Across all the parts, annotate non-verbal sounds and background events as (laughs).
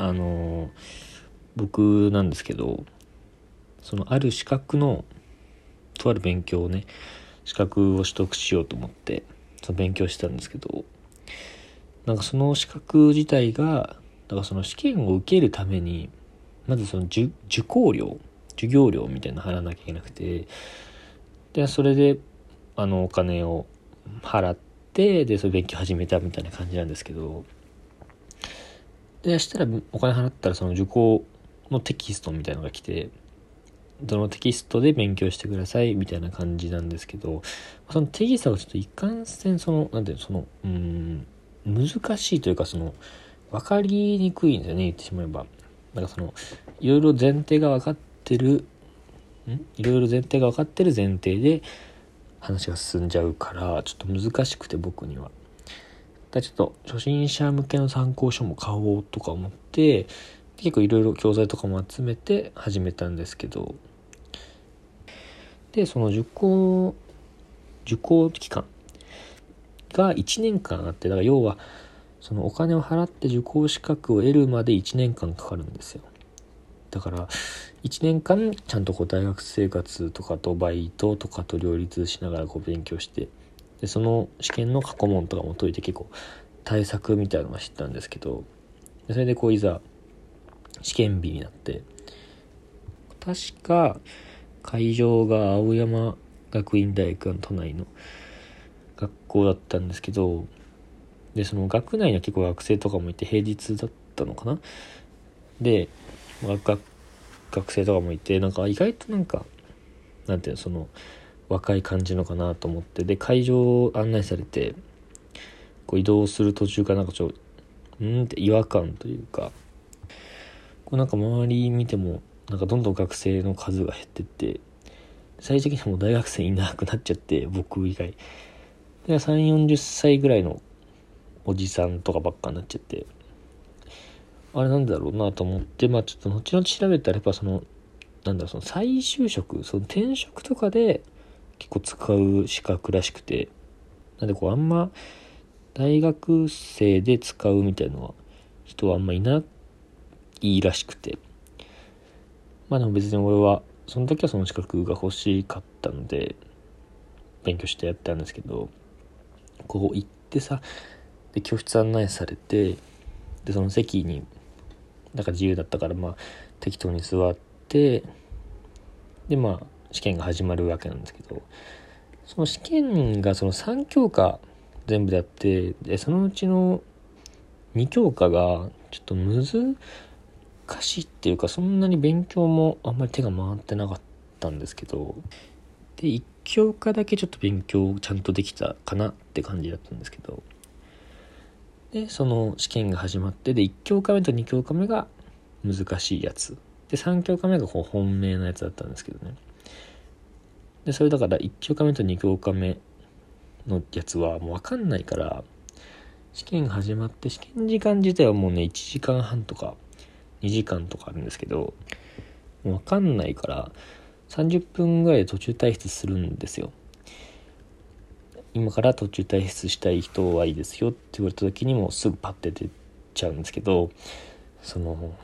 あの僕なんですけどそのある資格のとある勉強をね資格を取得しようと思ってその勉強してたんですけどなんかその資格自体がだからその試験を受けるためにまずその受受講料授業料みたいなの払わなきゃいけなくてでそれであのお金を払ってでそれ勉強始めたみたいな感じなんですけどでしたらお金払ったらその受講のテキストみたいのが来てそのテキストで勉強してくださいみたいな感じなんですけどそのテキストがちょっと一貫性そのなんていうのそのうん難しいというかその分かりにくいんですよね言ってしまえば。なんかそのいろいろ前提が分かってるんいろいろ前提が分かってる前提で話が進んじゃうからちょっと難しくて僕には。だちょっと初心者向けの参考書も買おうとか思って結構いろいろ教材とかも集めて始めたんですけど。でその受講受講期間が1年間あってだから要はそのお金を払って受講資格を得るまで1年間かかるんですよ。だから1年間ちゃんとこう大学生活とかとバイトとかと両立しながらこう勉強してでその試験の過去問とかも解いて結構対策みたいなのが知ったんですけどそれでこういざ試験日になって確か会場が青山学院大学の都内の学校だったんですけどでその学内には結構学生とかもいて平日だったのかな？で学学生とかもいてなんか意外となんかなんていうのその若い感じのかなと思って。で会場を案内されてこう移動する途中かなんかちょっとうんって違和感というかこうなんか周り見てもなんかどんどん学生の数が減ってって最終的にもう大学生いなくなっちゃって僕以外。で3 4 0歳ぐらいのおじさんとかばっかになっちゃって。あれなんだろうなと思ってまあちょっと後々調べたらやっぱそのなんだろうその再就職その転職とかで結構使う資格らしくてなんでこうあんま大学生で使うみたいな人はあんまいないらしくて。まあでも別に俺はその時はその資格が欲しかったので勉強してやったんですけどこう行ってさで教室案内されてでその席になんか自由だったからまあ適当に座ってでまあ試験が始まるわけなんですけどその試験がその3教科全部であってでそのうちの2教科がちょっと難しいっていうかそんなに勉強もあんまり手が回ってなかったんですけどで1教科だけちょっと勉強ちゃんとできたかなって感じだったんですけどでその試験が始まってで1教科目と2教科目が難しいやつ。で3教科目がこう本命のやつだったんですけどね。でそれだから1教科目と2教科目のやつはもう分かんないから試験始まって試験時間自体はもうね1時間半とか2時間とかあるんですけど分かんないから30分ぐらいで途中退出するんですよ。今から途中退出したい人はいいですよって言われた時にもすぐパッて出ちゃうんですけどその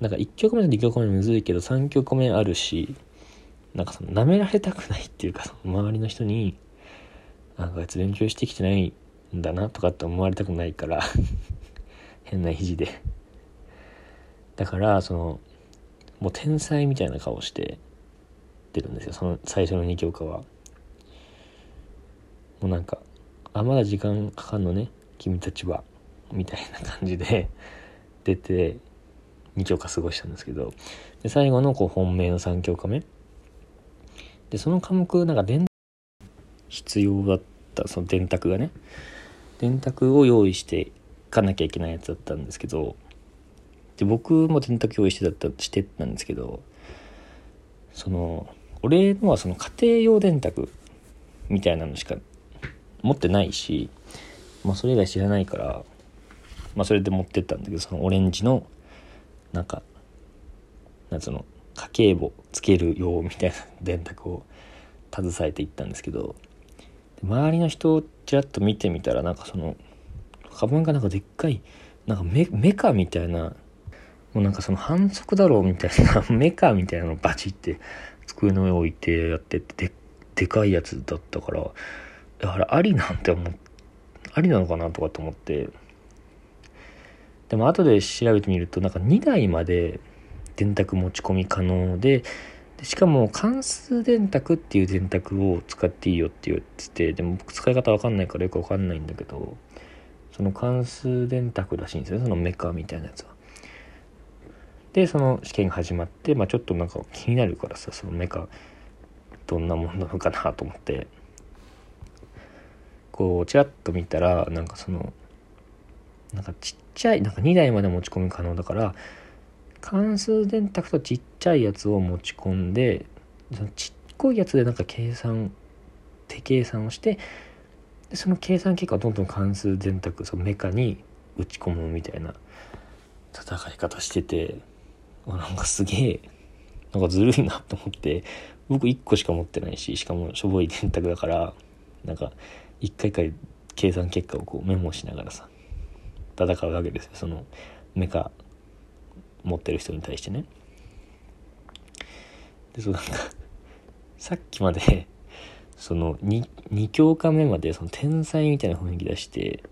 なんか1曲目と2曲目むずいけど3曲目あるしなんかその舐められたくないっていうかその周りの人になんかあいつ勉強してきてないんだなとかって思われたくないから (laughs) 変な肘でだからそのもう天才みたいな顔して出るんですよその最初の2教科は。もうなんかあまだ時間かかんのね君たちはみたいな感じで出て2教科過ごしたんですけどで最後のこう本命の3教科目でその科目なんか電必要だったその電卓がね。電卓を用意してかなきゃいけないやつだったんですけどで僕も電卓用意してたしてたんですけどその俺のはその家庭用電卓みたいなのしか持ってないし、まあ、それ以外知らないから、まあ、それで持ってったんだけどそのオレンジのなんかなんその家計簿つけるよみたいな電卓を携えていったんですけど周りの人をちらっと見てみたらなんかそのカバンがなんかでっかいなんかメメカみたいなもうなんかその反則だろうみたいな (laughs) メカみたいなのバチって机の上置いてやっててででかいやつだったからだからありなんて思っありなのかなとかと思って。でも後で調べてみるとなんか2台まで電卓持ち込み可能ででしかも関数電卓っていう電卓を使っていいよって言っててでも僕使い方わかんないからよくわかんないんだけどその関数電卓らしいんですよそのメカみたいなやつは。でその試験が始まって、まあ、ちょっとなんか気になるからさそのメカどんなもんなのかなと思ってこうちらっと見たらなんかそのなんかちっちゃいなんか2台まで持ち込み可能だから関数電卓とちっちゃいやつを持ち込んでそのちっこいやつでなんか計算手計算をしてでその計算結果をどんどん関数電卓そのメカに打ち込むみたいな戦い方しててなんかすげえなんかずるいなと思って僕1個しか持ってないししかもしょぼい電卓だからなんか一回一回計算結果をこうメモしながらさ戦うわけですよそのメカ。持ってる人に対してね。でそうなんかさっきまでその 2, 2教科目までその天才みたいな雰囲気出して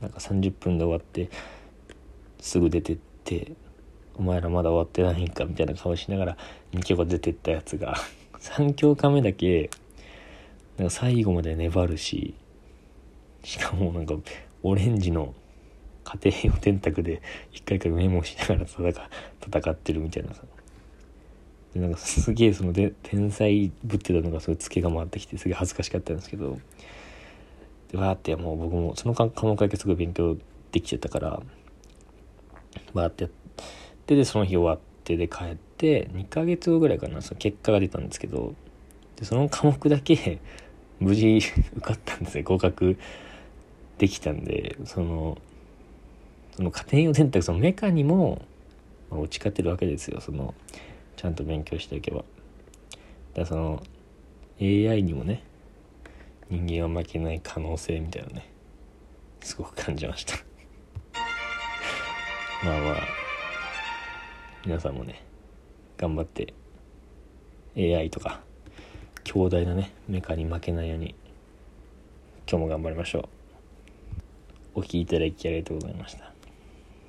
なんか30分で終わってすぐ出てってお前らまだ終わってないんかみたいな顔しながら2教科出てったやつが (laughs) 3教科目だけなんか最後まで粘るししかもなんかオレンジの家庭用電卓で一回からメモしながら戦戦ってるみたいなさ。でなんかすげえそので天才ぶってたのがすごいツケが回ってきてすげえ恥ずかしかったんですけど。でわーってもう僕もその科目だけすごい勉強できちゃったからわーってやってでその日終わってで帰って2ヶ月後ぐらいかなその結果が出たんですけどでその科目だけ無事受かったんですね。合格できたんでそのその家庭用電卓そのメカにも、まあ、打ち勝てるわけですよ。そのちゃんと勉強しておけば。だからその AI にもね人間は負けない可能性みたいなねすごく感じました。(laughs) まあまあ皆さんもね頑張って AI とか強大なねメカに負けないように今日も頑張りましょう。お聴きいただきありがとうございました。